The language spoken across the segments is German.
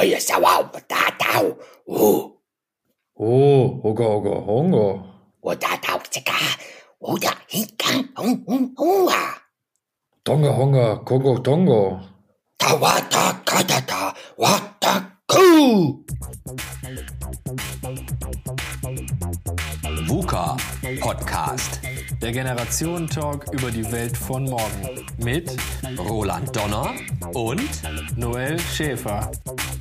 Oye, sauau, tatau, oh. Oh, hoga, hoga, honga. O tatau, tsika, oda, hika, hung, hung, hunga. Tonga, honga, kogo, tongo. Tawata, katata, wata, ku. VUCA Podcast. Der Generationentalk über die Welt von morgen. Mit Roland Donner und Noel Schäfer.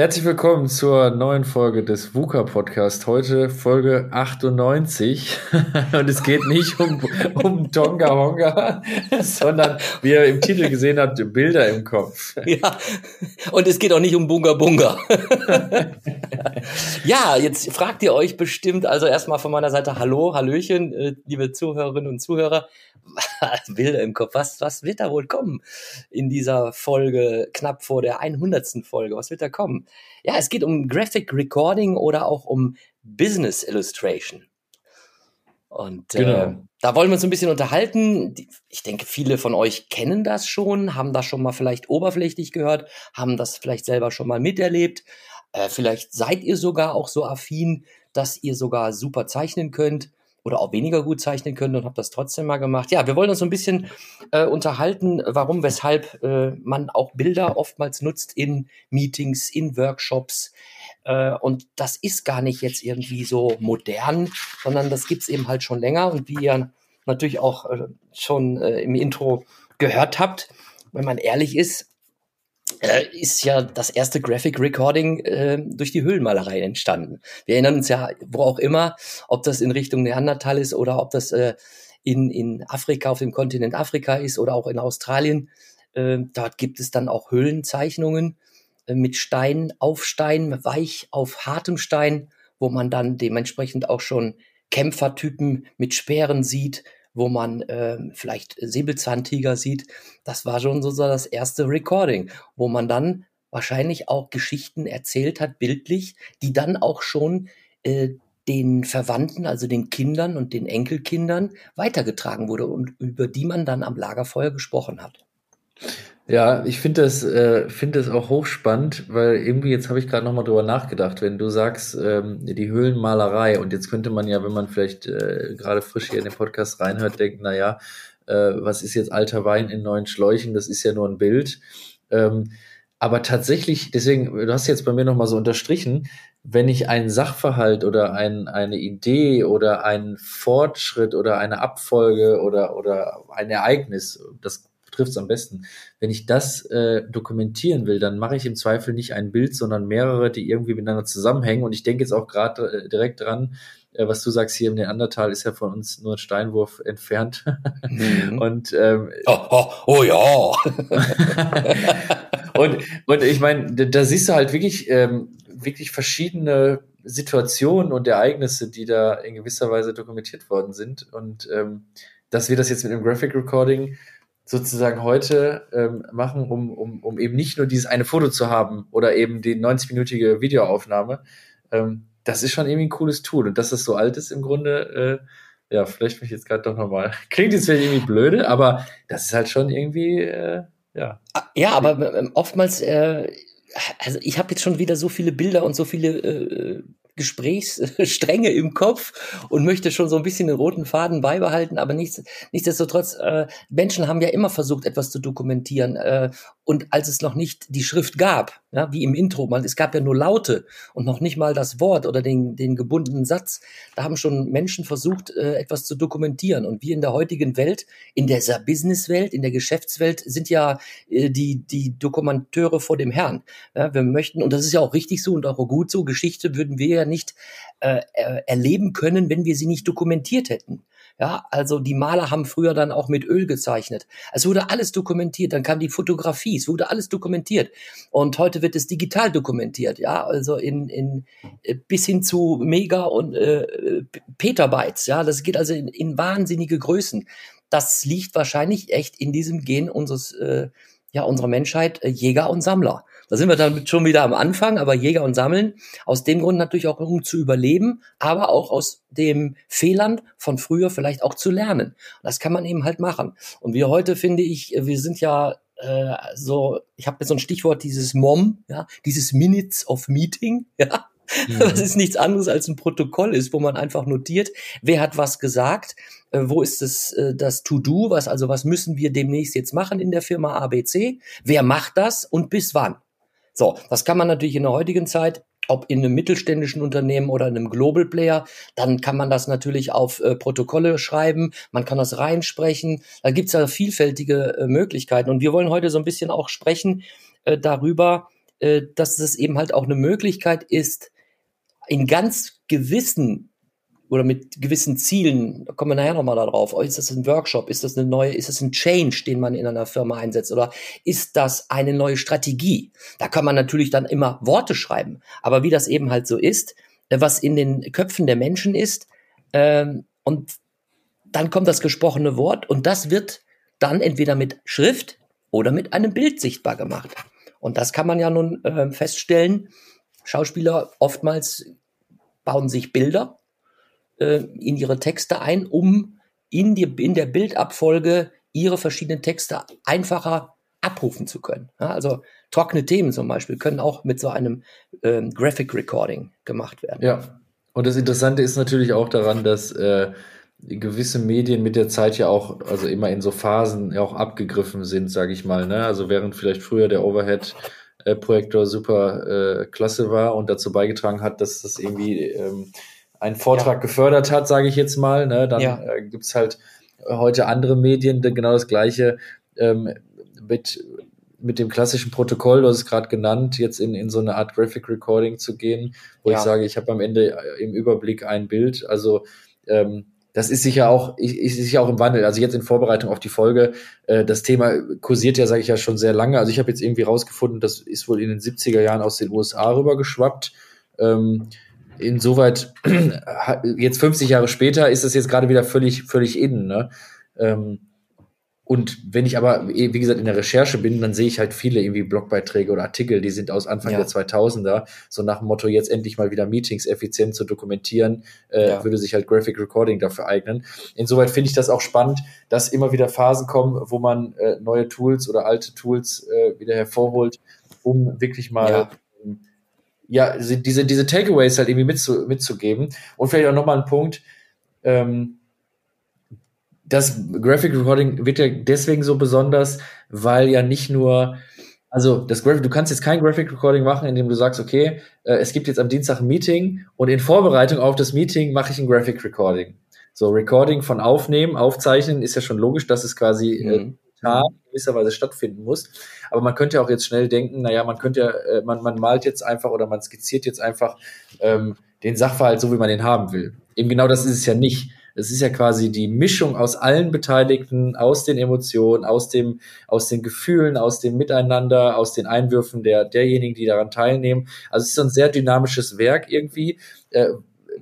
Herzlich willkommen zur neuen Folge des VUCA Podcast. Heute Folge 98. Und es geht nicht um, um Tonga Honga, sondern wie ihr im Titel gesehen habt, Bilder im Kopf. Ja, und es geht auch nicht um Bunga Bunga. ja, jetzt fragt ihr euch bestimmt, also erstmal von meiner Seite Hallo, Hallöchen, äh, liebe Zuhörerinnen und Zuhörer. Bilder im Kopf, was, was wird da wohl kommen in dieser Folge, knapp vor der 100. Folge? Was wird da kommen? Ja, es geht um Graphic Recording oder auch um Business Illustration. Und äh, genau. äh, da wollen wir uns ein bisschen unterhalten. Ich denke, viele von euch kennen das schon, haben das schon mal vielleicht oberflächlich gehört, haben das vielleicht selber schon mal miterlebt. Äh, vielleicht seid ihr sogar auch so affin, dass ihr sogar super zeichnen könnt oder auch weniger gut zeichnen könnt und habt das trotzdem mal gemacht. Ja, wir wollen uns so ein bisschen äh, unterhalten, warum, weshalb äh, man auch Bilder oftmals nutzt in Meetings, in Workshops. Äh, und das ist gar nicht jetzt irgendwie so modern, sondern das gibt's eben halt schon länger. Und wie ihr natürlich auch äh, schon äh, im Intro gehört habt, wenn man ehrlich ist, äh, ist ja das erste Graphic Recording äh, durch die Höhlenmalerei entstanden. Wir erinnern uns ja, wo auch immer, ob das in Richtung Neandertal ist oder ob das äh, in, in Afrika, auf dem Kontinent Afrika ist oder auch in Australien. Äh, dort gibt es dann auch Höhlenzeichnungen äh, mit Stein auf Stein, weich auf hartem Stein, wo man dann dementsprechend auch schon Kämpfertypen mit Speeren sieht, wo man äh, vielleicht Säbelzahntiger sieht. Das war schon so das erste Recording, wo man dann wahrscheinlich auch Geschichten erzählt hat, bildlich, die dann auch schon äh, den Verwandten, also den Kindern und den Enkelkindern weitergetragen wurde und über die man dann am Lagerfeuer gesprochen hat. Ja, ich finde das, äh, finde das auch hochspannend, weil irgendwie jetzt habe ich gerade nochmal drüber nachgedacht, wenn du sagst, ähm, die Höhlenmalerei und jetzt könnte man ja, wenn man vielleicht äh, gerade frisch hier in den Podcast reinhört, denken, na ja, äh, was ist jetzt alter Wein in neuen Schläuchen? Das ist ja nur ein Bild. Ähm, aber tatsächlich, deswegen, du hast jetzt bei mir nochmal so unterstrichen, wenn ich einen Sachverhalt oder ein, eine Idee oder einen Fortschritt oder eine Abfolge oder, oder ein Ereignis, das trifft es am besten. Wenn ich das äh, dokumentieren will, dann mache ich im Zweifel nicht ein Bild, sondern mehrere, die irgendwie miteinander zusammenhängen. Und ich denke jetzt auch gerade äh, direkt dran, äh, was du sagst, hier im Neandertal ist ja von uns nur ein Steinwurf entfernt. Mhm. und ähm, oh, oh, oh ja. und, und ich meine, da, da, siehst du halt wirklich, ähm, wirklich verschiedene Situationen und Ereignisse, die da in gewisser Weise dokumentiert worden sind. Und ähm, dass wir das jetzt mit dem Graphic Recording sozusagen heute ähm, machen, um, um, um eben nicht nur dieses eine Foto zu haben oder eben die 90-minütige Videoaufnahme. Ähm, das ist schon irgendwie ein cooles Tool. Und dass das so alt ist im Grunde, äh, ja, vielleicht mich jetzt gerade doch nochmal. Klingt jetzt vielleicht irgendwie blöde, aber das ist halt schon irgendwie, äh, ja. Ah, ja, aber ähm, oftmals, äh, also ich habe jetzt schon wieder so viele Bilder und so viele äh, Gesprächsstränge im Kopf und möchte schon so ein bisschen den roten Faden beibehalten, aber nichts, nichtsdestotrotz, äh, Menschen haben ja immer versucht, etwas zu dokumentieren. Äh, und als es noch nicht die Schrift gab, ja, wie im Intro, man, es gab ja nur Laute und noch nicht mal das Wort oder den, den gebundenen Satz, da haben schon Menschen versucht, äh, etwas zu dokumentieren. Und wir in der heutigen Welt, in dieser Businesswelt, in der Geschäftswelt, sind ja äh, die, die Dokumenteure vor dem Herrn. Ja, wir möchten, und das ist ja auch richtig so und auch gut so, Geschichte würden wir ja nicht äh, erleben können, wenn wir sie nicht dokumentiert hätten. Ja, also die Maler haben früher dann auch mit Öl gezeichnet. Es wurde alles dokumentiert. Dann kam die Fotografie. Es wurde alles dokumentiert. Und heute wird es digital dokumentiert. Ja, also in, in äh, bis hin zu Mega und äh, Petabytes. Ja, das geht also in, in wahnsinnige Größen. Das liegt wahrscheinlich echt in diesem Gen unseres äh, ja unserer Menschheit äh, Jäger und Sammler. Da sind wir dann schon wieder am Anfang, aber Jäger und Sammeln. Aus dem Grund natürlich auch, um zu überleben, aber auch aus dem Fehlern von früher vielleicht auch zu lernen. Das kann man eben halt machen. Und wir heute, finde ich, wir sind ja äh, so, ich habe jetzt so ein Stichwort, dieses MOM, ja, dieses Minutes of Meeting, ja, mhm. was ist nichts anderes als ein Protokoll ist, wo man einfach notiert, wer hat was gesagt, äh, wo ist das, äh, das To-Do, was, also was müssen wir demnächst jetzt machen in der Firma ABC, wer macht das und bis wann. So, das kann man natürlich in der heutigen Zeit ob in einem mittelständischen Unternehmen oder in einem Global Player, dann kann man das natürlich auf äh, Protokolle schreiben, man kann das reinsprechen. Da gibt's ja vielfältige äh, Möglichkeiten. Und wir wollen heute so ein bisschen auch sprechen äh, darüber, äh, dass es eben halt auch eine Möglichkeit ist, in ganz gewissen oder mit gewissen Zielen, da kommen wir nachher nochmal darauf, oh, ist das ein Workshop, ist das eine neue, ist das ein Change, den man in einer Firma einsetzt oder ist das eine neue Strategie? Da kann man natürlich dann immer Worte schreiben, aber wie das eben halt so ist, äh, was in den Köpfen der Menschen ist, ähm, und dann kommt das gesprochene Wort und das wird dann entweder mit Schrift oder mit einem Bild sichtbar gemacht. Und das kann man ja nun äh, feststellen. Schauspieler oftmals bauen sich Bilder äh, in ihre Texte ein, um in, die, in der Bildabfolge ihre verschiedenen Texte einfacher abrufen zu können. Ja, also trockene Themen zum Beispiel können auch mit so einem ähm, Graphic Recording gemacht werden. Ja, und das Interessante ist natürlich auch daran, dass äh, gewisse Medien mit der Zeit ja auch, also immer in so Phasen ja auch abgegriffen sind, sage ich mal. Ne? Also während vielleicht früher der Overhead Projektor super äh, klasse war und dazu beigetragen hat, dass das irgendwie ähm, einen Vortrag ja. gefördert hat, sage ich jetzt mal, ne, dann ja. äh, gibt's halt heute andere Medien, die genau das gleiche ähm, mit, mit dem klassischen Protokoll, du hast es gerade genannt, jetzt in, in so eine Art Graphic Recording zu gehen, wo ja. ich sage, ich habe am Ende äh, im Überblick ein Bild. Also ähm, das ist sicher auch, ist sicher auch im Wandel. Also jetzt in Vorbereitung auf die Folge, äh, das Thema kursiert ja, sage ich ja, schon sehr lange. Also ich habe jetzt irgendwie rausgefunden, das ist wohl in den 70er Jahren aus den USA rübergeschwappt. Ähm, insoweit, jetzt 50 Jahre später, ist das jetzt gerade wieder völlig, völlig innen. Ne? Ähm, und wenn ich aber, wie gesagt, in der Recherche bin, dann sehe ich halt viele irgendwie Blogbeiträge oder Artikel, die sind aus Anfang ja. der 2000er, so nach dem Motto, jetzt endlich mal wieder Meetings effizient zu dokumentieren, äh, ja. würde sich halt Graphic Recording dafür eignen. Insoweit finde ich das auch spannend, dass immer wieder Phasen kommen, wo man äh, neue Tools oder alte Tools äh, wieder hervorholt, um wirklich mal ja ja, diese, diese Takeaways halt irgendwie mitzu, mitzugeben. Und vielleicht auch nochmal ein Punkt, ähm, das Graphic Recording wird ja deswegen so besonders, weil ja nicht nur, also das Graphic, du kannst jetzt kein Graphic Recording machen, indem du sagst, okay, äh, es gibt jetzt am Dienstag ein Meeting und in Vorbereitung auf das Meeting mache ich ein Graphic Recording. So, Recording von Aufnehmen, Aufzeichnen ist ja schon logisch, dass es quasi äh, mhm. äh, gewisserweise stattfinden muss. Aber man könnte auch jetzt schnell denken, naja, man könnte ja, äh, man, man malt jetzt einfach oder man skizziert jetzt einfach ähm, den Sachverhalt so, wie man den haben will. Eben genau das ist es ja nicht. Es ist ja quasi die Mischung aus allen Beteiligten, aus den Emotionen, aus dem, aus den Gefühlen, aus dem Miteinander, aus den Einwürfen der, derjenigen, die daran teilnehmen. Also es ist so ein sehr dynamisches Werk irgendwie, äh,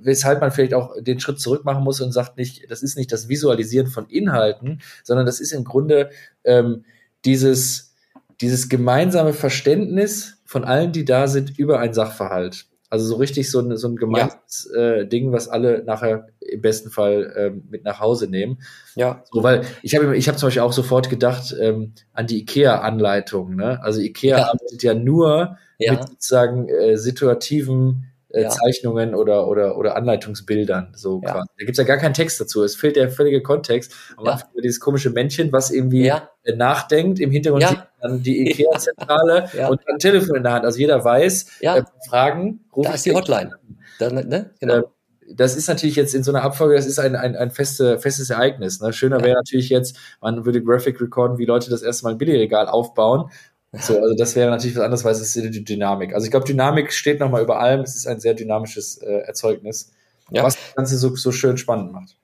weshalb man vielleicht auch den Schritt zurück machen muss und sagt nicht, das ist nicht das Visualisieren von Inhalten, sondern das ist im Grunde ähm, dieses, dieses gemeinsame Verständnis von allen, die da sind, über ein Sachverhalt. Also so richtig so, ein so ein gemeinsames ja. äh, Ding, was alle nachher im besten Fall ähm, mit nach Hause nehmen. Ja. So, weil ich habe ich hab zum Beispiel auch sofort gedacht ähm, an die IKEA-Anleitung. Ne? Also IKEA ja. arbeitet ja nur ja. mit sozusagen äh, situativen äh, ja. Zeichnungen oder, oder, oder Anleitungsbildern. So ja. quasi. Da gibt's ja gar keinen Text dazu. Es fehlt der völlige Kontext. Am ja. Anfang dieses komische Männchen, was irgendwie ja. Äh, nachdenkt. Im Hintergrund ja. dann die IKEA-Zentrale ja. und ein Telefon in der Hand. Also jeder weiß, ja. äh, Fragen. Da ist die Hotline. Da, ne? Genau. Äh, das ist natürlich jetzt in so einer Abfolge, das ist ein, ein, ein feste, festes Ereignis. Ne? Schöner wäre natürlich jetzt, man würde Graphic recorden, wie Leute das erste Mal ein Billigregal aufbauen so, also das wäre natürlich was anderes, weil es ist die Dynamik. Also ich glaube, Dynamik steht nochmal über allem. Es ist ein sehr dynamisches äh, Erzeugnis, ja. was das Ganze so, so schön spannend macht.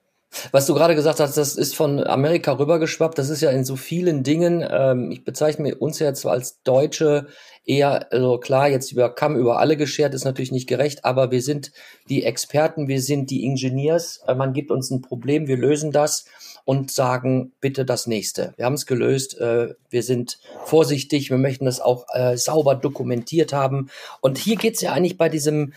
Was du gerade gesagt hast, das ist von Amerika rübergeschwappt. Das ist ja in so vielen Dingen. Ähm, ich bezeichne uns ja zwar als Deutsche eher, also klar, jetzt über Kamm über alle geschert, ist natürlich nicht gerecht, aber wir sind die Experten, wir sind die Ingenieurs. Äh, man gibt uns ein Problem, wir lösen das und sagen, bitte das nächste. Wir haben es gelöst, äh, wir sind vorsichtig, wir möchten das auch äh, sauber dokumentiert haben. Und hier geht es ja eigentlich bei diesem,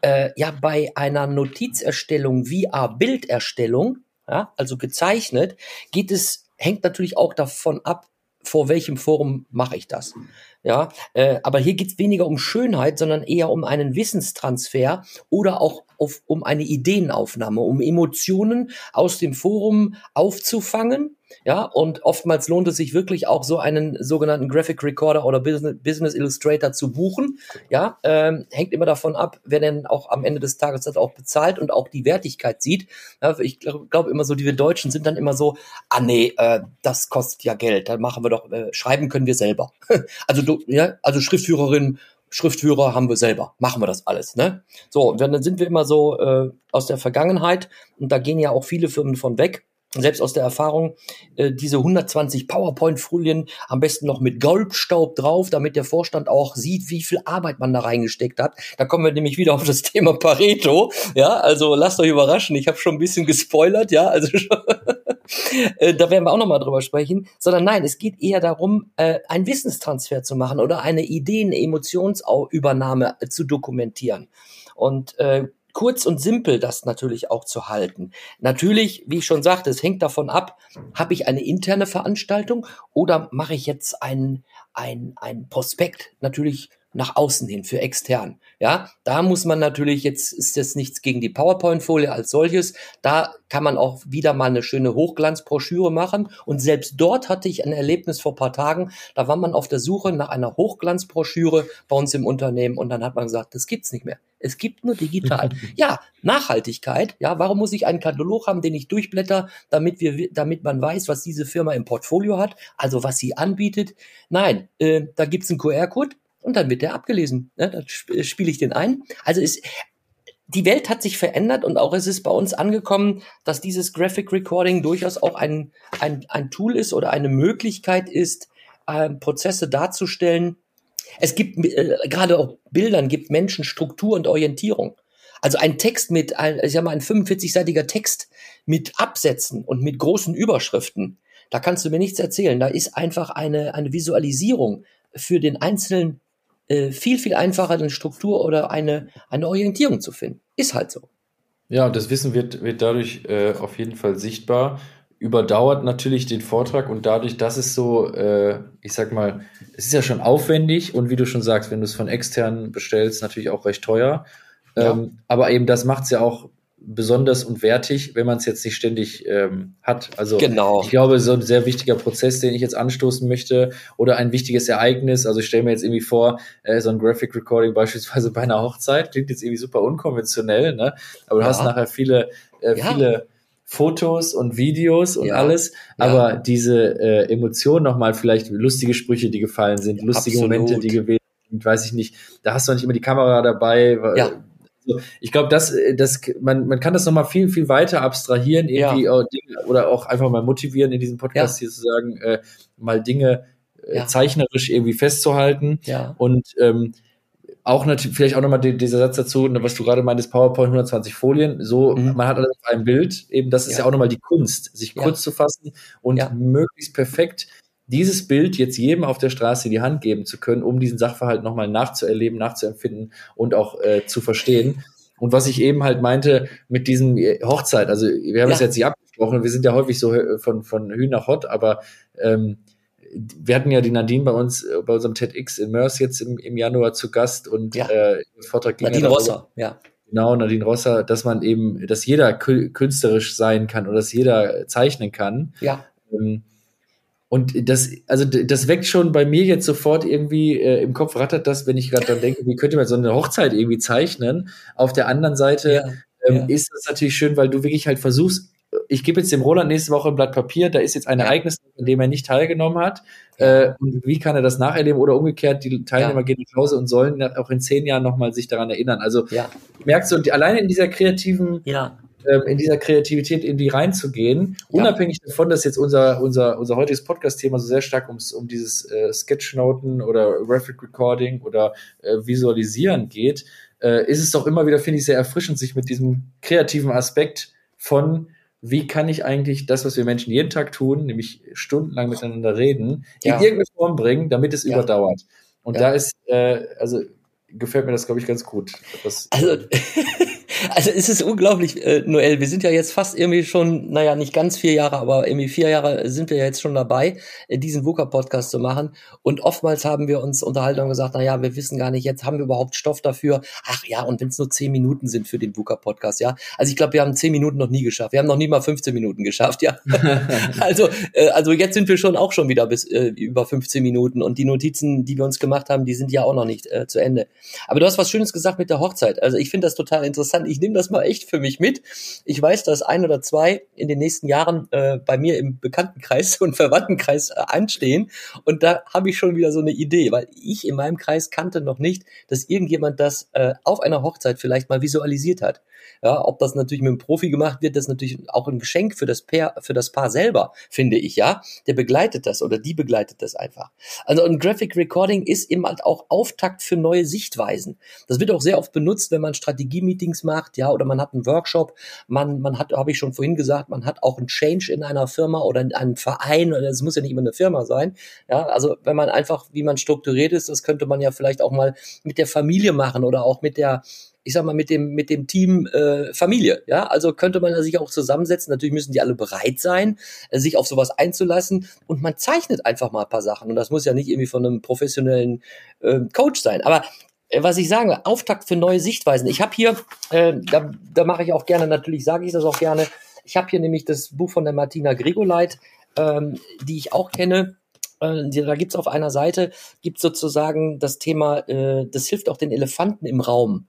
äh, ja, bei einer Notizerstellung via Bilderstellung, ja, also gezeichnet, geht es, hängt natürlich auch davon ab, vor welchem Forum mache ich das. Ja, äh, aber hier geht's weniger um Schönheit, sondern eher um einen Wissenstransfer oder auch auf, um eine Ideenaufnahme, um Emotionen aus dem Forum aufzufangen ja, und oftmals lohnt es sich wirklich auch so einen sogenannten Graphic Recorder oder Business, Illustrator zu buchen. Ja, ähm, hängt immer davon ab, wer denn auch am Ende des Tages das auch bezahlt und auch die Wertigkeit sieht. Ja, ich glaube glaub immer so, die wir Deutschen sind dann immer so, ah nee, äh, das kostet ja Geld, dann machen wir doch, äh, schreiben können wir selber. also du, ja, also Schriftführerin Schriftführer haben wir selber, machen wir das alles, ne? So, und dann sind wir immer so äh, aus der Vergangenheit und da gehen ja auch viele Firmen von weg selbst aus der Erfahrung, äh, diese 120 PowerPoint-Folien am besten noch mit Goldstaub drauf, damit der Vorstand auch sieht, wie viel Arbeit man da reingesteckt hat. Da kommen wir nämlich wieder auf das Thema Pareto. Ja, also lasst euch überraschen. Ich habe schon ein bisschen gespoilert, ja, also äh, da werden wir auch noch mal drüber sprechen. Sondern nein, es geht eher darum, äh, einen Wissenstransfer zu machen oder eine Ideen-, Emotionsübernahme äh, zu dokumentieren. Und äh, kurz und simpel das natürlich auch zu halten. Natürlich, wie ich schon sagte, es hängt davon ab, habe ich eine interne Veranstaltung oder mache ich jetzt ein, ein, ein Prospekt natürlich nach außen hin für extern. Ja, da muss man natürlich jetzt ist das nichts gegen die PowerPoint-Folie als solches. Da kann man auch wieder mal eine schöne Hochglanzbroschüre machen. Und selbst dort hatte ich ein Erlebnis vor paar Tagen. Da war man auf der Suche nach einer Hochglanzbroschüre bei uns im Unternehmen und dann hat man gesagt, das gibt's nicht mehr. Es gibt nur digital. ja, Nachhaltigkeit. Ja, warum muss ich einen Katalog haben, den ich durchblätter, damit wir, damit man weiß, was diese Firma im Portfolio hat, also was sie anbietet? Nein, äh, da gibt's einen QR-Code und dann wird der abgelesen. Ne? Dann sp spiele ich den ein. Also ist die Welt hat sich verändert und auch ist es bei uns angekommen, dass dieses Graphic Recording durchaus auch ein, ein, ein Tool ist oder eine Möglichkeit ist, äh, Prozesse darzustellen. Es gibt äh, gerade auch Bildern, gibt Menschen Struktur und Orientierung. Also ein Text mit, ein, ich sag mal, ein 45-seitiger Text mit Absätzen und mit großen Überschriften. Da kannst du mir nichts erzählen. Da ist einfach eine, eine Visualisierung für den einzelnen äh, viel, viel einfacher eine Struktur oder eine, eine Orientierung zu finden. Ist halt so. Ja, und das Wissen wird, wird dadurch äh, auf jeden Fall sichtbar, überdauert natürlich den Vortrag und dadurch, dass es so, äh, ich sag mal, es ist ja schon aufwendig und wie du schon sagst, wenn du es von externen bestellst, natürlich auch recht teuer. Ja. Ähm, aber eben das macht es ja auch besonders und wertig, wenn man es jetzt nicht ständig ähm, hat. Also genau. ich glaube, so ein sehr wichtiger Prozess, den ich jetzt anstoßen möchte, oder ein wichtiges Ereignis. Also ich stelle mir jetzt irgendwie vor, äh, so ein Graphic Recording beispielsweise bei einer Hochzeit, klingt jetzt irgendwie super unkonventionell, ne? Aber du ja. hast nachher viele, äh, ja. viele Fotos und Videos und ja. alles, aber diese äh, Emotionen nochmal, vielleicht lustige Sprüche, die gefallen sind, lustige Absolut. Momente, die gewesen sind, weiß ich nicht, da hast du nicht immer die Kamera dabei, ja ich glaube, das, äh, das, man, man kann das nochmal viel, viel weiter abstrahieren, irgendwie ja. oder auch einfach mal motivieren, in diesem Podcast ja. hier zu sagen, äh, mal Dinge äh, ja. zeichnerisch irgendwie festzuhalten. Ja. Und ähm, auch natürlich, vielleicht auch nochmal die, dieser Satz dazu, ne, was du gerade meintest, PowerPoint 120 Folien, so, mhm. man hat alles auf einem Bild, eben, das ist ja, ja auch nochmal die Kunst, sich kurz zu fassen und möglichst perfekt dieses Bild jetzt jedem auf der Straße in die Hand geben zu können, um diesen Sachverhalt nochmal nachzuerleben, nachzuempfinden und auch äh, zu verstehen. Und was ich eben halt meinte mit diesem äh, Hochzeit, also wir haben es jetzt nicht abgesprochen, wir sind ja häufig so äh, von, von Hühn nach Hot, aber ähm, wir hatten ja die Nadine bei uns, äh, bei unserem TEDx in Mörs jetzt im, im Januar zu Gast und ja. äh, Vortrag ging Nadine ja Rosser, ja. Genau, Nadine Rosser, dass man eben, dass jeder künstlerisch sein kann oder dass jeder zeichnen kann. Ja. Ähm, und das, also das weckt schon bei mir jetzt sofort irgendwie äh, im Kopf rattert das, wenn ich gerade dann denke, wie könnte man so eine Hochzeit irgendwie zeichnen. Auf der anderen Seite ja, ähm, ja. ist das natürlich schön, weil du wirklich halt versuchst, ich gebe jetzt dem Roland nächste Woche ein Blatt Papier, da ist jetzt ein Ereignis, an dem er nicht teilgenommen hat. Äh, und wie kann er das nacherleben? Oder umgekehrt, die Teilnehmer ja. gehen nach Hause und sollen auch in zehn Jahren nochmal sich daran erinnern. Also merkst du, alleine in dieser kreativen ja ähm, in dieser Kreativität in die reinzugehen, ja. unabhängig davon, dass jetzt unser, unser, unser heutiges Podcast-Thema so sehr stark ums, um dieses äh, Sketchnoten oder Graphic Recording oder äh, Visualisieren geht, äh, ist es doch immer wieder, finde ich, sehr erfrischend, sich mit diesem kreativen Aspekt von wie kann ich eigentlich das, was wir Menschen jeden Tag tun, nämlich stundenlang miteinander reden, ja. in irgendeine Form bringen, damit es ja. überdauert. Und da ist, äh, also gefällt mir das, glaube ich, ganz gut. Das, also, also es ist unglaublich, äh, Noel. Wir sind ja jetzt fast irgendwie schon, naja, nicht ganz vier Jahre, aber irgendwie vier Jahre sind wir jetzt schon dabei, äh, diesen VUCA-Podcast zu machen. Und oftmals haben wir uns unterhalten und gesagt, naja, wir wissen gar nicht, jetzt haben wir überhaupt Stoff dafür. Ach ja, und wenn es nur zehn Minuten sind für den VUCA-Podcast, ja. Also ich glaube, wir haben zehn Minuten noch nie geschafft. Wir haben noch nie mal 15 Minuten geschafft, ja. also, äh, also jetzt sind wir schon auch schon wieder bis äh, über 15 Minuten und die Notizen, die wir uns gemacht haben, die sind ja auch noch nicht äh, zu Ende. Aber du hast was Schönes gesagt mit der Hochzeit. Also ich finde das total interessant. Ich nehme das mal echt für mich mit. Ich weiß, dass ein oder zwei in den nächsten Jahren äh, bei mir im Bekanntenkreis und Verwandtenkreis äh, anstehen. Und da habe ich schon wieder so eine Idee, weil ich in meinem Kreis kannte noch nicht, dass irgendjemand das äh, auf einer Hochzeit vielleicht mal visualisiert hat. Ja, ob das natürlich mit einem Profi gemacht wird, das ist natürlich auch ein Geschenk für das Paar, für das Paar selber, finde ich, ja. Der begleitet das oder die begleitet das einfach. Also ein Graphic Recording ist eben halt auch Auftakt für neue Sichtweisen. Das wird auch sehr oft benutzt, wenn man Strategie-Meetings macht, ja, oder man hat einen Workshop, man, man hat, habe ich schon vorhin gesagt, man hat auch einen Change in einer Firma oder in einem Verein, oder es muss ja nicht immer eine Firma sein. Ja, also wenn man einfach, wie man strukturiert ist, das könnte man ja vielleicht auch mal mit der Familie machen oder auch mit der ich sag mal, mit dem, mit dem Team äh, Familie. Ja, also könnte man sich auch zusammensetzen. Natürlich müssen die alle bereit sein, äh, sich auf sowas einzulassen. Und man zeichnet einfach mal ein paar Sachen. Und das muss ja nicht irgendwie von einem professionellen äh, Coach sein. Aber was ich sage, Auftakt für neue Sichtweisen. Ich habe hier, äh, da, da mache ich auch gerne, natürlich sage ich das auch gerne. Ich habe hier nämlich das Buch von der Martina Gregoleit, ähm, die ich auch kenne. Äh, da gibt's auf einer Seite, gibt sozusagen das Thema, äh, das hilft auch den Elefanten im Raum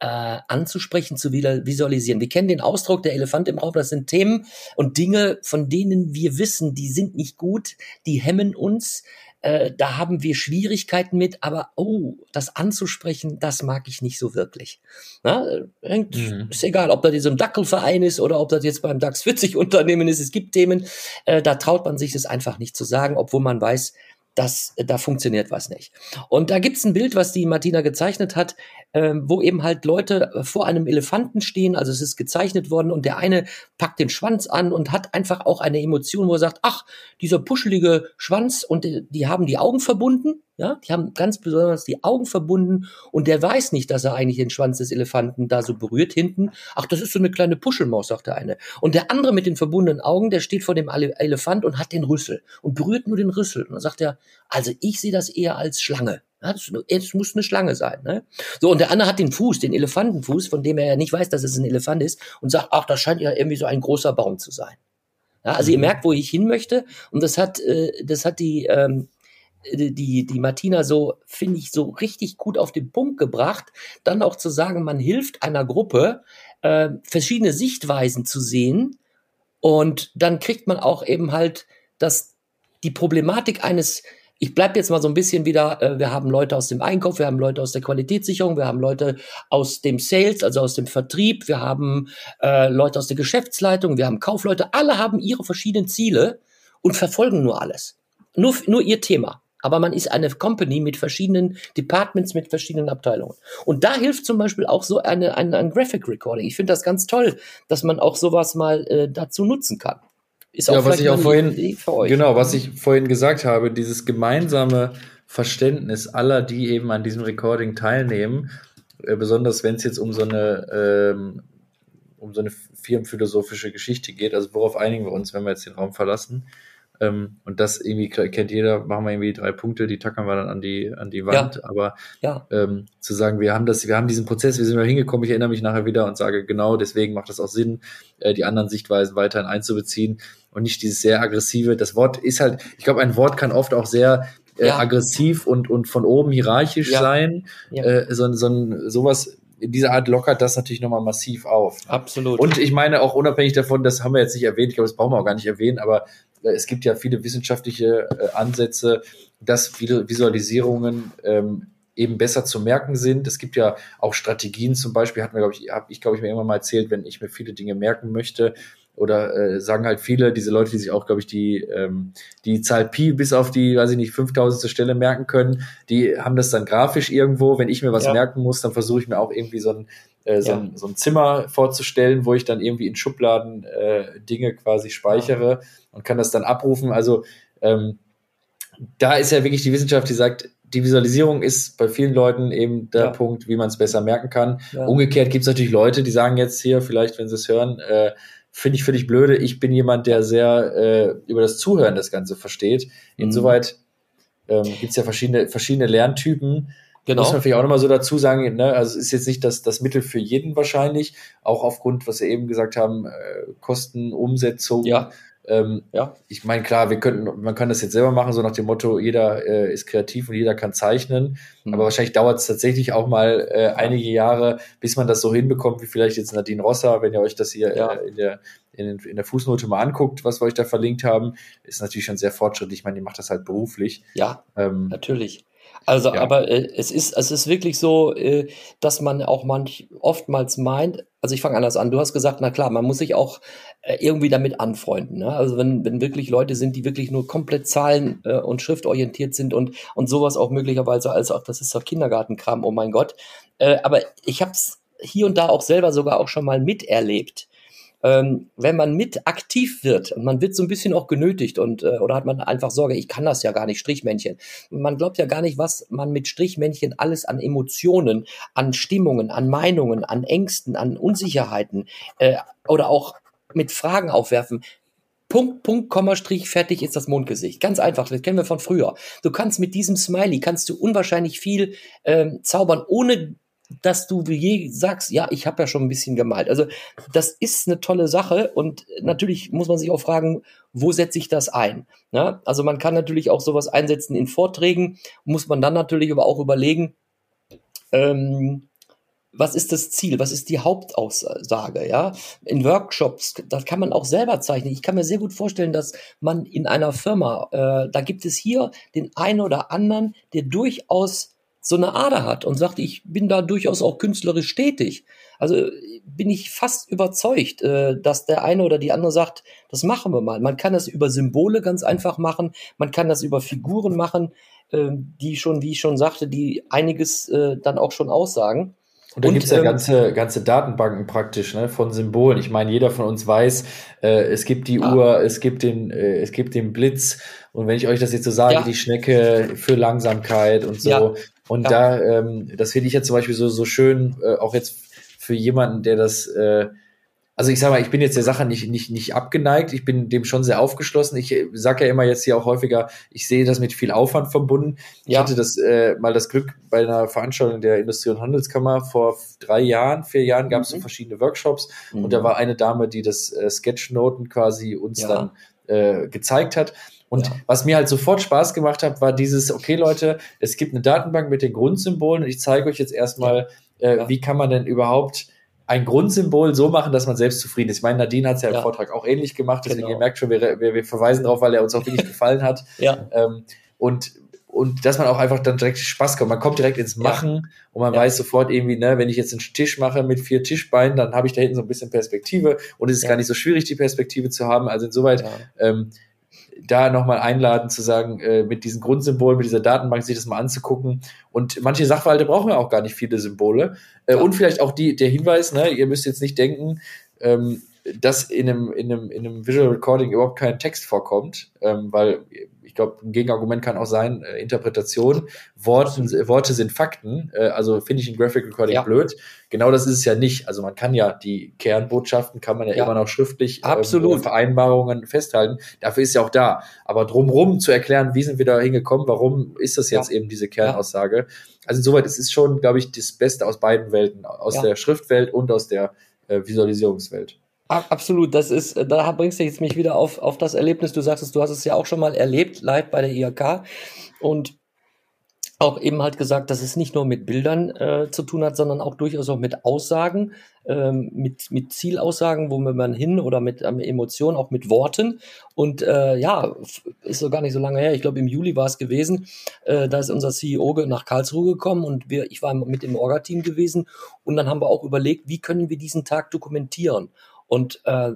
äh, anzusprechen, zu visualisieren. Wir kennen den Ausdruck der Elefant im Raum. Das sind Themen und Dinge, von denen wir wissen, die sind nicht gut, die hemmen uns. Äh, da haben wir Schwierigkeiten mit, aber oh, das anzusprechen, das mag ich nicht so wirklich. Na, mhm. Ist egal, ob das jetzt im Dackelverein ist oder ob das jetzt beim DAX 40 Unternehmen ist. Es gibt Themen, äh, da traut man sich das einfach nicht zu sagen, obwohl man weiß, dass da funktioniert was nicht. Und da gibt's ein Bild, was die Martina gezeichnet hat, ähm, wo eben halt Leute vor einem Elefanten stehen, also es ist gezeichnet worden und der eine packt den Schwanz an und hat einfach auch eine Emotion, wo er sagt, ach, dieser puschelige Schwanz und die, die haben die Augen verbunden, ja, die haben ganz besonders die Augen verbunden und der weiß nicht, dass er eigentlich den Schwanz des Elefanten da so berührt hinten. Ach, das ist so eine kleine Puschelmaus, sagt der eine. Und der andere mit den verbundenen Augen, der steht vor dem Elefant und hat den Rüssel und berührt nur den Rüssel. Und dann sagt er, also ich sehe das eher als Schlange. Ja, das, es muss eine Schlange sein. Ne? So, und der andere hat den Fuß, den Elefantenfuß, von dem er ja nicht weiß, dass es ein Elefant ist, und sagt, ach, das scheint ja irgendwie so ein großer Baum zu sein. Ja, also mhm. ihr merkt, wo ich hin möchte. Und das hat, äh, das hat die, ähm, die, die Martina so, finde ich, so richtig gut auf den Punkt gebracht, dann auch zu sagen, man hilft einer Gruppe, äh, verschiedene Sichtweisen zu sehen und dann kriegt man auch eben halt das, die Problematik eines, ich bleib jetzt mal so ein bisschen wieder, äh, wir haben Leute aus dem Einkauf, wir haben Leute aus der Qualitätssicherung, wir haben Leute aus dem Sales, also aus dem Vertrieb, wir haben äh, Leute aus der Geschäftsleitung, wir haben Kaufleute, alle haben ihre verschiedenen Ziele und verfolgen nur alles. Nur, nur ihr Thema aber man ist eine Company mit verschiedenen Departments, mit verschiedenen Abteilungen. Und da hilft zum Beispiel auch so eine, ein, ein Graphic Recording. Ich finde das ganz toll, dass man auch sowas mal äh, dazu nutzen kann. Ist auch ja, was ich auch vorhin, genau, was ich vorhin gesagt habe, dieses gemeinsame Verständnis aller, die eben an diesem Recording teilnehmen, äh, besonders wenn es jetzt um so eine ähm, um so eine firmenphilosophische Geschichte geht. Also worauf einigen wir uns, wenn wir jetzt den Raum verlassen? Ähm, und das irgendwie kennt jeder, machen wir irgendwie drei Punkte, die tackern wir dann an die, an die Wand. Ja. Aber ja. Ähm, zu sagen, wir haben das, wir haben diesen Prozess, wir sind mal hingekommen, ich erinnere mich nachher wieder und sage, genau, deswegen macht das auch Sinn, äh, die anderen Sichtweisen weiterhin einzubeziehen und nicht dieses sehr aggressive. Das Wort ist halt, ich glaube, ein Wort kann oft auch sehr äh, ja. aggressiv und, und von oben hierarchisch ja. sein. Ja. Äh, so, so sowas in dieser Art lockert das natürlich nochmal massiv auf. Absolut. Und ich meine auch unabhängig davon, das haben wir jetzt nicht erwähnt, ich glaube, das brauchen wir auch gar nicht erwähnen, aber es gibt ja viele wissenschaftliche äh, Ansätze, dass Visualisierungen ähm, eben besser zu merken sind. Es gibt ja auch Strategien, zum Beispiel hatten wir, glaube ich, habe ich, glaube ich, mir irgendwann mal erzählt, wenn ich mir viele Dinge merken möchte, oder äh, sagen halt viele, diese Leute, die sich auch, glaube ich, die, ähm, die Zahl Pi bis auf die, weiß ich nicht, 5000. Stelle merken können, die haben das dann grafisch irgendwo. Wenn ich mir was ja. merken muss, dann versuche ich mir auch irgendwie so ein, äh, so, ja. ein, so ein Zimmer vorzustellen, wo ich dann irgendwie in Schubladen äh, Dinge quasi speichere ja. und kann das dann abrufen. Also ähm, da ist ja wirklich die Wissenschaft, die sagt, die Visualisierung ist bei vielen Leuten eben der Ja. Punkt, wie man es besser merken kann. Ja. Umgekehrt gibt es natürlich Leute, die sagen jetzt hier, vielleicht, wenn sie es hören, äh, finde ich völlig blöde. Ich bin jemand, der sehr äh, über das Zuhören das Ganze versteht. Mhm. Insoweit ähm, gibt es ja verschiedene, verschiedene Lerntypen. Genau. Muss man vielleicht auch nochmal so dazu sagen, ne? also es ist jetzt nicht das, das Mittel für jeden wahrscheinlich, auch aufgrund, was wir eben gesagt haben, äh, Kosten, Umsetzung. Ja. Ähm, Ja. Ich meine, klar, wir könnten, man kann das jetzt selber machen, so nach dem Motto, jeder äh, ist kreativ und jeder kann zeichnen. Mhm. Aber wahrscheinlich dauert es tatsächlich auch mal äh, einige Jahre, bis man das so hinbekommt, wie vielleicht jetzt Nadine Rosser, wenn ihr euch das hier Ja. äh, in, der, in, in der Fußnote mal anguckt, was wir euch da verlinkt haben, ist natürlich schon sehr fortschrittlich. Ich meine, die macht das halt beruflich. Ja, Ähm, Natürlich. Also, Ja. aber äh, es ist, es ist wirklich so, äh, dass man auch manch oftmals meint, also ich fange anders an, du hast gesagt, na klar, man muss sich auch äh, irgendwie damit anfreunden. Ne? Also wenn, wenn wirklich Leute sind, die wirklich nur komplett zahlen äh, und schriftorientiert sind und, und sowas auch möglicherweise, also auch das ist doch Kindergartenkram, oh mein Gott. Äh, aber ich habe es hier und da auch selber sogar auch schon mal miterlebt ähm, wenn man mit aktiv wird und man wird so ein bisschen auch genötigt und äh, oder hat man einfach Sorge, ich kann das ja gar nicht, Strichmännchen. Man glaubt ja gar nicht, was man mit Strichmännchen alles an Emotionen, an Stimmungen, an Meinungen, an Ängsten, an Unsicherheiten äh, oder auch mit Fragen aufwerfen. Punkt, Punkt, Komma, Strich, fertig ist das Mondgesicht. Ganz einfach, das kennen wir von früher. Du kannst mit diesem Smiley, kannst du unwahrscheinlich viel ähm, zaubern, ohne dass du je sagst, ja, ich habe ja schon ein bisschen gemalt. Also das ist eine tolle Sache und natürlich muss man sich auch fragen, wo setze ich das ein? Ja, also man kann natürlich auch sowas einsetzen in Vorträgen, muss man dann natürlich aber auch überlegen, ähm, was ist das Ziel? Was ist die Hauptaussage? Ja, in Workshops, das kann man auch selber zeichnen. Ich kann mir sehr gut vorstellen, dass man in einer Firma, äh, da gibt es hier den einen oder anderen, der durchaus so eine Ader hat und sagt, ich bin da durchaus auch künstlerisch tätig. Also bin ich fast überzeugt, äh, dass der eine oder die andere sagt, das machen wir mal. Man kann das über Symbole ganz einfach machen, man kann das über Figuren machen, äh, die schon, wie ich schon sagte, die einiges äh, dann auch schon aussagen. Und da Und, gibt's ja ähm, ganze, ganze Datenbanken praktisch ne, von Symbolen. Ich meine, jeder von uns weiß, äh, es gibt die Ah. Uhr, es gibt den, äh, es gibt den Blitz. Und wenn ich euch das jetzt so sage, Ja. die Schnecke für Langsamkeit und so. Ja. Und Ja. da, ähm, das finde ich jetzt zum Beispiel so, so schön, äh, auch jetzt für jemanden, der das, äh, also ich sag mal, ich bin jetzt der Sache nicht, nicht, nicht abgeneigt, ich bin dem schon sehr aufgeschlossen. Ich äh, sage ja immer jetzt hier auch häufiger, ich sehe das mit viel Aufwand verbunden. Ich Ja. hatte das äh, mal das Glück bei einer Veranstaltung der Industrie- und Handelskammer vor drei Jahren, vier Jahren gab es so Mhm. verschiedene Workshops und da war eine Dame, die das äh, Sketchnoten quasi uns Ja. dann äh, gezeigt hat. Und Ja. was mir halt sofort Spaß gemacht hat, war dieses, okay Leute, es gibt eine Datenbank mit den Grundsymbolen und ich zeige euch jetzt erstmal, äh, Ja. wie kann man denn überhaupt ein Grundsymbol so machen, dass man selbst zufrieden ist. Ich meine, Nadine hat es ja im Ja. Vortrag auch ähnlich gemacht, deswegen Genau. ihr merkt schon, wir, wir, wir verweisen darauf, weil er uns auch wirklich gefallen hat. Ja, Ähm, und, und dass man auch einfach dann direkt Spaß kommt. Man kommt direkt ins Ja. Machen und man Ja. weiß sofort irgendwie, ne, wenn ich jetzt einen Tisch mache mit vier Tischbeinen, dann habe ich da hinten so ein bisschen Perspektive und es ist Ja. gar nicht so schwierig, die Perspektive zu haben. Also insoweit ja. ähm, da nochmal einladen zu sagen, äh, mit diesen Grundsymbolen, mit dieser Datenbank sich das mal anzugucken. Und manche Sachverhalte brauchen ja auch gar nicht viele Symbole. Äh, Ja. Und vielleicht auch die, der Hinweis, ne, ihr müsst jetzt nicht denken, ähm, dass in einem, in, einem, in einem Visual Recording überhaupt kein Text vorkommt, ähm, weil ich glaube, ein Gegenargument kann auch sein, äh, Interpretation. Worten, Worte sind Fakten, äh, also finde ich ein Graphic Recording Ja. blöd. Genau das ist es ja nicht. Also man kann ja die Kernbotschaften, kann man ja, Ja. immer noch schriftlich ähm, Absolut. oder Vereinbarungen festhalten. Dafür ist ja auch da. Aber drumrum zu erklären, wie sind wir da hingekommen, warum ist das jetzt Ja. eben diese Kernaussage. Also insoweit, es ist schon, glaube ich, das Beste aus beiden Welten, aus der Schriftwelt und aus der äh, Visualisierungswelt. Absolut, das ist, äh, da bringst du jetzt mich wieder auf, auf das Erlebnis. Du sagst es, du hast es ja auch schon mal erlebt, live bei der IHK. Und auch eben halt gesagt, dass es nicht nur mit Bildern äh, zu tun hat, sondern auch durchaus auch mit Aussagen, ähm, mit, mit Zielaussagen, wo man hin oder mit ähm, Emotionen, auch mit Worten. Und äh, ja, ist so gar nicht so lange her. Ich glaube, im Juli war es gewesen. Äh, da ist unser CEO nach Karlsruhe gekommen und wir, ich war mit im Orga-Team gewesen. Und dann haben wir auch überlegt, wie können wir diesen Tag dokumentieren? Und äh,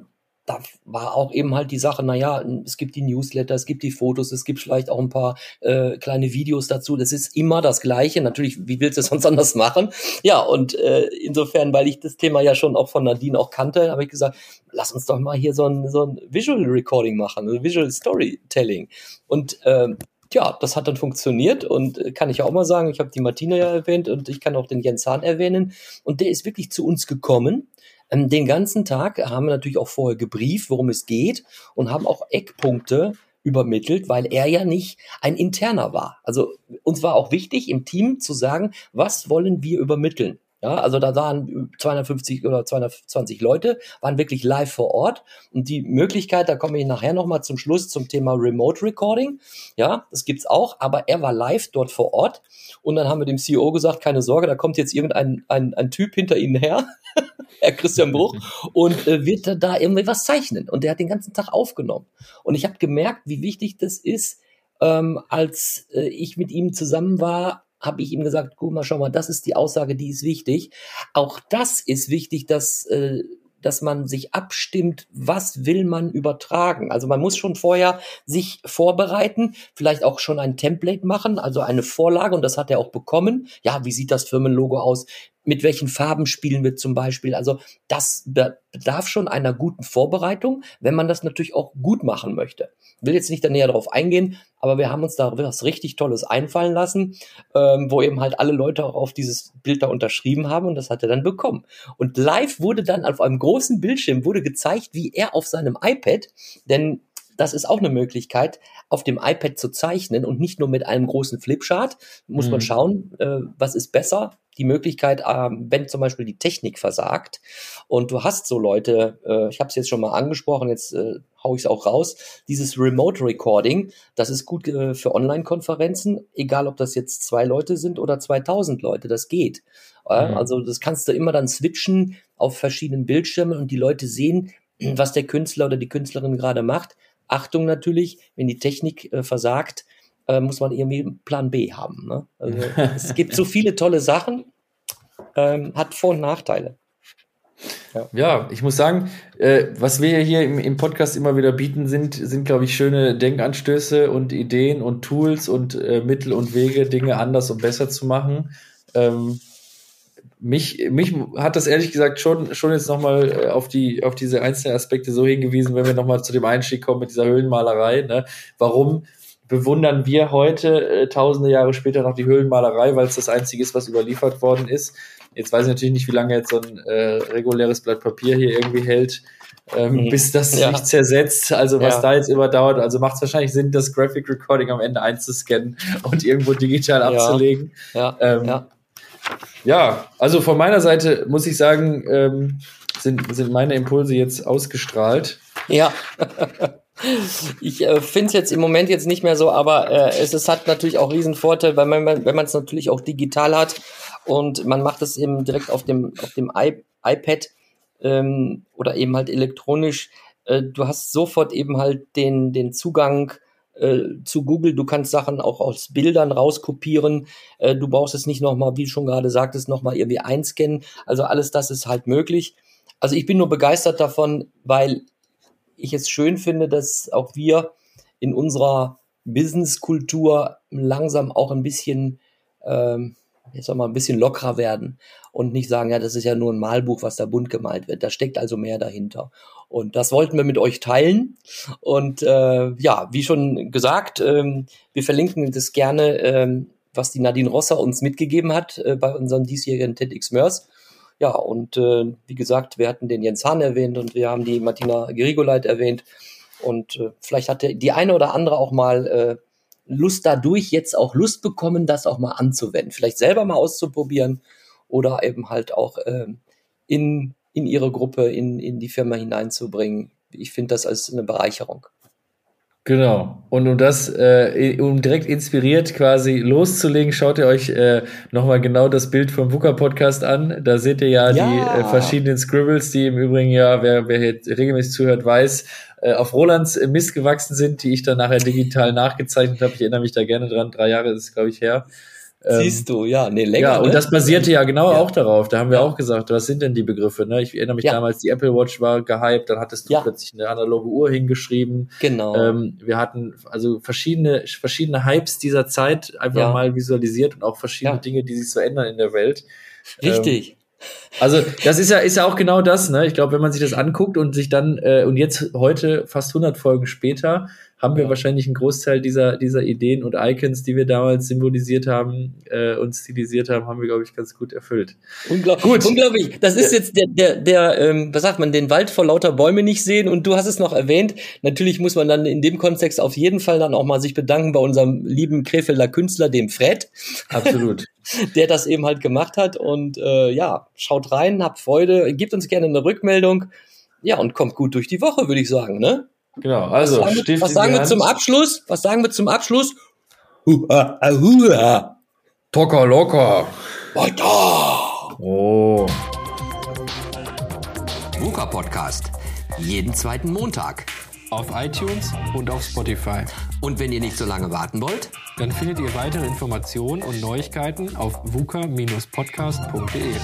da war auch eben halt die Sache, naja, es gibt die Newsletter, es gibt die Fotos, es gibt vielleicht auch ein paar äh, kleine Videos dazu. Das ist immer das Gleiche. Natürlich, wie willst du es sonst anders machen? Ja, und äh, insofern, weil ich das Thema ja schon auch von Nadine auch kannte, habe ich gesagt, lass uns doch mal hier so ein, so ein Visual Recording machen, also Visual Storytelling. Und ähm, tja, das hat dann funktioniert und äh, kann ich auch mal sagen, ich habe die Martina ja erwähnt und ich kann auch den Jens Hahn erwähnen und der ist wirklich zu uns gekommen. Ähm, den ganzen Tag haben wir natürlich auch vorher gebrieft, worum es geht und haben auch Eckpunkte übermittelt, weil er ja nicht ein interner war. Also uns war auch wichtig im Team zu sagen, was wollen wir übermitteln? Ja, also da waren 250 oder 220 Leute, waren wirklich live vor Ort. Und die Möglichkeit, da komme ich nachher nochmal zum Schluss zum Thema Remote Recording. Ja, das gibt's auch, aber er war live dort vor Ort. Und dann haben wir dem CEO gesagt, keine Sorge, da kommt jetzt irgendein ein, ein Typ hinter Ihnen her, Herr Christian Bruch, und äh, wird da, da irgendwie was zeichnen. Und der hat den ganzen Tag aufgenommen. Und ich habe gemerkt, wie wichtig das ist, ähm, als äh, ich mit ihm zusammen war, habe ich ihm gesagt, guck mal, schau mal, das ist die Aussage, die ist wichtig. Auch das ist wichtig, dass, äh, dass man sich abstimmt, was will man übertragen. Also man muss schon vorher sich vorbereiten, vielleicht auch schon ein Template machen, also eine Vorlage, und das hat er auch bekommen. Ja, wie sieht das Firmenlogo aus? Mit welchen Farben spielen wir zum Beispiel? Also das bedarf schon einer guten Vorbereitung, wenn man das natürlich auch gut machen möchte will jetzt nicht da näher drauf eingehen, aber wir haben uns da was richtig Tolles einfallen lassen, ähm, wo eben halt alle Leute auch auf dieses Bild da unterschrieben haben und das hat er dann bekommen. Und live wurde dann auf einem großen Bildschirm wurde gezeigt, wie er auf seinem iPad, denn das ist auch eine Möglichkeit, auf dem iPad zu zeichnen und nicht nur mit einem großen Flipchart. Muss mhm. man schauen, äh, was ist besser die Möglichkeit, äh, wenn zum Beispiel die Technik versagt und du hast so Leute, äh, ich habe es jetzt schon mal angesprochen, jetzt äh, hau ich es auch raus, dieses Remote Recording, das ist gut äh, für Online-Konferenzen, egal ob das jetzt zwei Leute sind oder 2000 Leute, das geht. Mhm. Also das kannst du immer dann switchen auf verschiedenen Bildschirmen und die Leute sehen, was der Künstler oder die Künstlerin gerade macht. Achtung natürlich, wenn die Technik äh, versagt, äh, muss man irgendwie einen Plan B haben. Ne? Also, es gibt so viele tolle Sachen, ähm, hat Vor- und Nachteile. Ja. ja, ich muss sagen, äh, was wir hier im, im, Podcast immer wieder bieten, sind, sind glaube ich, schöne Denkanstöße und Ideen und Tools und äh, Mittel und Wege, Dinge anders und besser zu machen. Ähm, mich, mich hat das ehrlich gesagt schon, schon jetzt nochmal äh, auf, die, auf diese einzelnen Aspekte so hingewiesen, wenn wir nochmal zu dem Einstieg kommen mit dieser Höhlenmalerei. Ne? Warum bewundern wir heute, äh, tausende Jahre später, noch die Höhlenmalerei, weil es das Einzige ist, was überliefert worden ist. Jetzt weiß ich natürlich nicht, wie lange jetzt so ein äh, reguläres Blatt Papier hier irgendwie hält, ähm, mhm. bis das ja. sich zersetzt. Also was ja. da jetzt immer dauert. Also macht es wahrscheinlich Sinn, das Graphic Recording am Ende einzuscannen und irgendwo digital ja. abzulegen. Ja. Ähm, ja. also von meiner Seite muss ich sagen, ähm, sind, sind meine Impulse jetzt ausgestrahlt. Ja. Ich äh, finde es jetzt im Moment jetzt nicht mehr so, aber äh, es, es hat natürlich auch riesen Vorteil, weil man, wenn man es natürlich auch digital hat und man macht es eben direkt auf dem, auf dem iPad ähm, oder eben halt elektronisch. Äh, du hast sofort eben halt den, den Zugang äh, zu Google. Du kannst Sachen auch aus Bildern rauskopieren. Äh, du brauchst es nicht nochmal, wie du schon gerade sagtest, nochmal irgendwie einscannen. Also alles das ist halt möglich. Also ich bin nur begeistert davon, weil ich es schön finde, dass auch wir in unserer Business-Kultur langsam auch ein bisschen, ähm, ich sag mal, ein bisschen lockerer werden und nicht sagen, ja, das ist ja nur ein Malbuch, was da bunt gemalt wird. Da steckt also mehr dahinter. Und das wollten wir mit euch teilen. Und äh, ja, wie schon gesagt, ähm, wir verlinken das gerne, ähm, was die Nadine Rosser uns mitgegeben hat äh, bei unserem diesjährigen TEDx MERS. Ja, und äh, wie gesagt, wir hatten den Jens Hahn erwähnt und wir haben die Martina Gerigoleit erwähnt. Und äh, vielleicht hat die eine oder andere auch mal äh, Lust dadurch jetzt auch Lust bekommen, das auch mal anzuwenden. Vielleicht selber mal auszuprobieren oder eben halt auch äh, in, in ihre Gruppe, in, in die Firma hineinzubringen. Ich finde das als eine Bereicherung. Genau. Und um das, äh, um direkt inspiriert quasi loszulegen, schaut ihr euch äh, nochmal genau das Bild vom VUCA Podcast an. Da seht ihr ja, ja. die äh, verschiedenen Scribbles, die im Übrigen ja, wer, wer hier regelmäßig zuhört, weiß, äh, auf Rolands Mist gewachsen sind, die ich dann nachher digital nachgezeichnet habe. Ich erinnere mich da gerne dran. Drei Jahre ist es, glaube ich, her. Ähm, Siehst du, ja, nee, länger. Ja, und ne? das basierte ja genau ja. auch darauf. Da haben wir ja. auch gesagt, was sind denn die Begriffe? Ne? Ich erinnere mich ja. damals, die Apple Watch war gehypt, dann hattest du plötzlich eine analoge Uhr hingeschrieben. Genau. Ähm, wir hatten also verschiedene, verschiedene Hypes dieser Zeit einfach mal visualisiert und auch verschiedene Dinge, die sich so ändern in der Welt. Richtig. Ähm, also das ist ja ist ja auch genau das. Ne? Ich glaube, wenn man sich das anguckt und sich dann äh, und jetzt heute fast 100 Folgen später haben wir wahrscheinlich einen Großteil dieser, dieser Ideen und Icons, die wir damals symbolisiert haben äh, und stilisiert haben, haben wir, glaube ich, ganz gut erfüllt. Unglaublich. Gut. Unglaublich. Das ist jetzt der, der, der ähm, was sagt man, den Wald vor lauter Bäume nicht sehen. Und du hast es noch erwähnt. Natürlich muss man dann in dem Kontext auf jeden Fall dann auch mal sich bedanken bei unserem lieben Krefelder Künstler, dem Fred. Absolut. der das eben halt gemacht hat. Und äh, ja, schaut rein, habt Freude, gebt uns gerne eine Rückmeldung. Ja, und kommt gut durch die Woche, würde ich sagen, ne? Genau, also was sagen, wir, was sagen wir zum Abschluss? Was sagen wir zum Abschluss? Hua, hua. Tocker locker. Weiter. Oh. VUCA Podcast. Jeden zweiten Montag. Auf iTunes und auf Spotify. Und wenn ihr nicht so lange warten wollt, dann findet ihr weitere Informationen und Neuigkeiten auf vuca-podcast.de.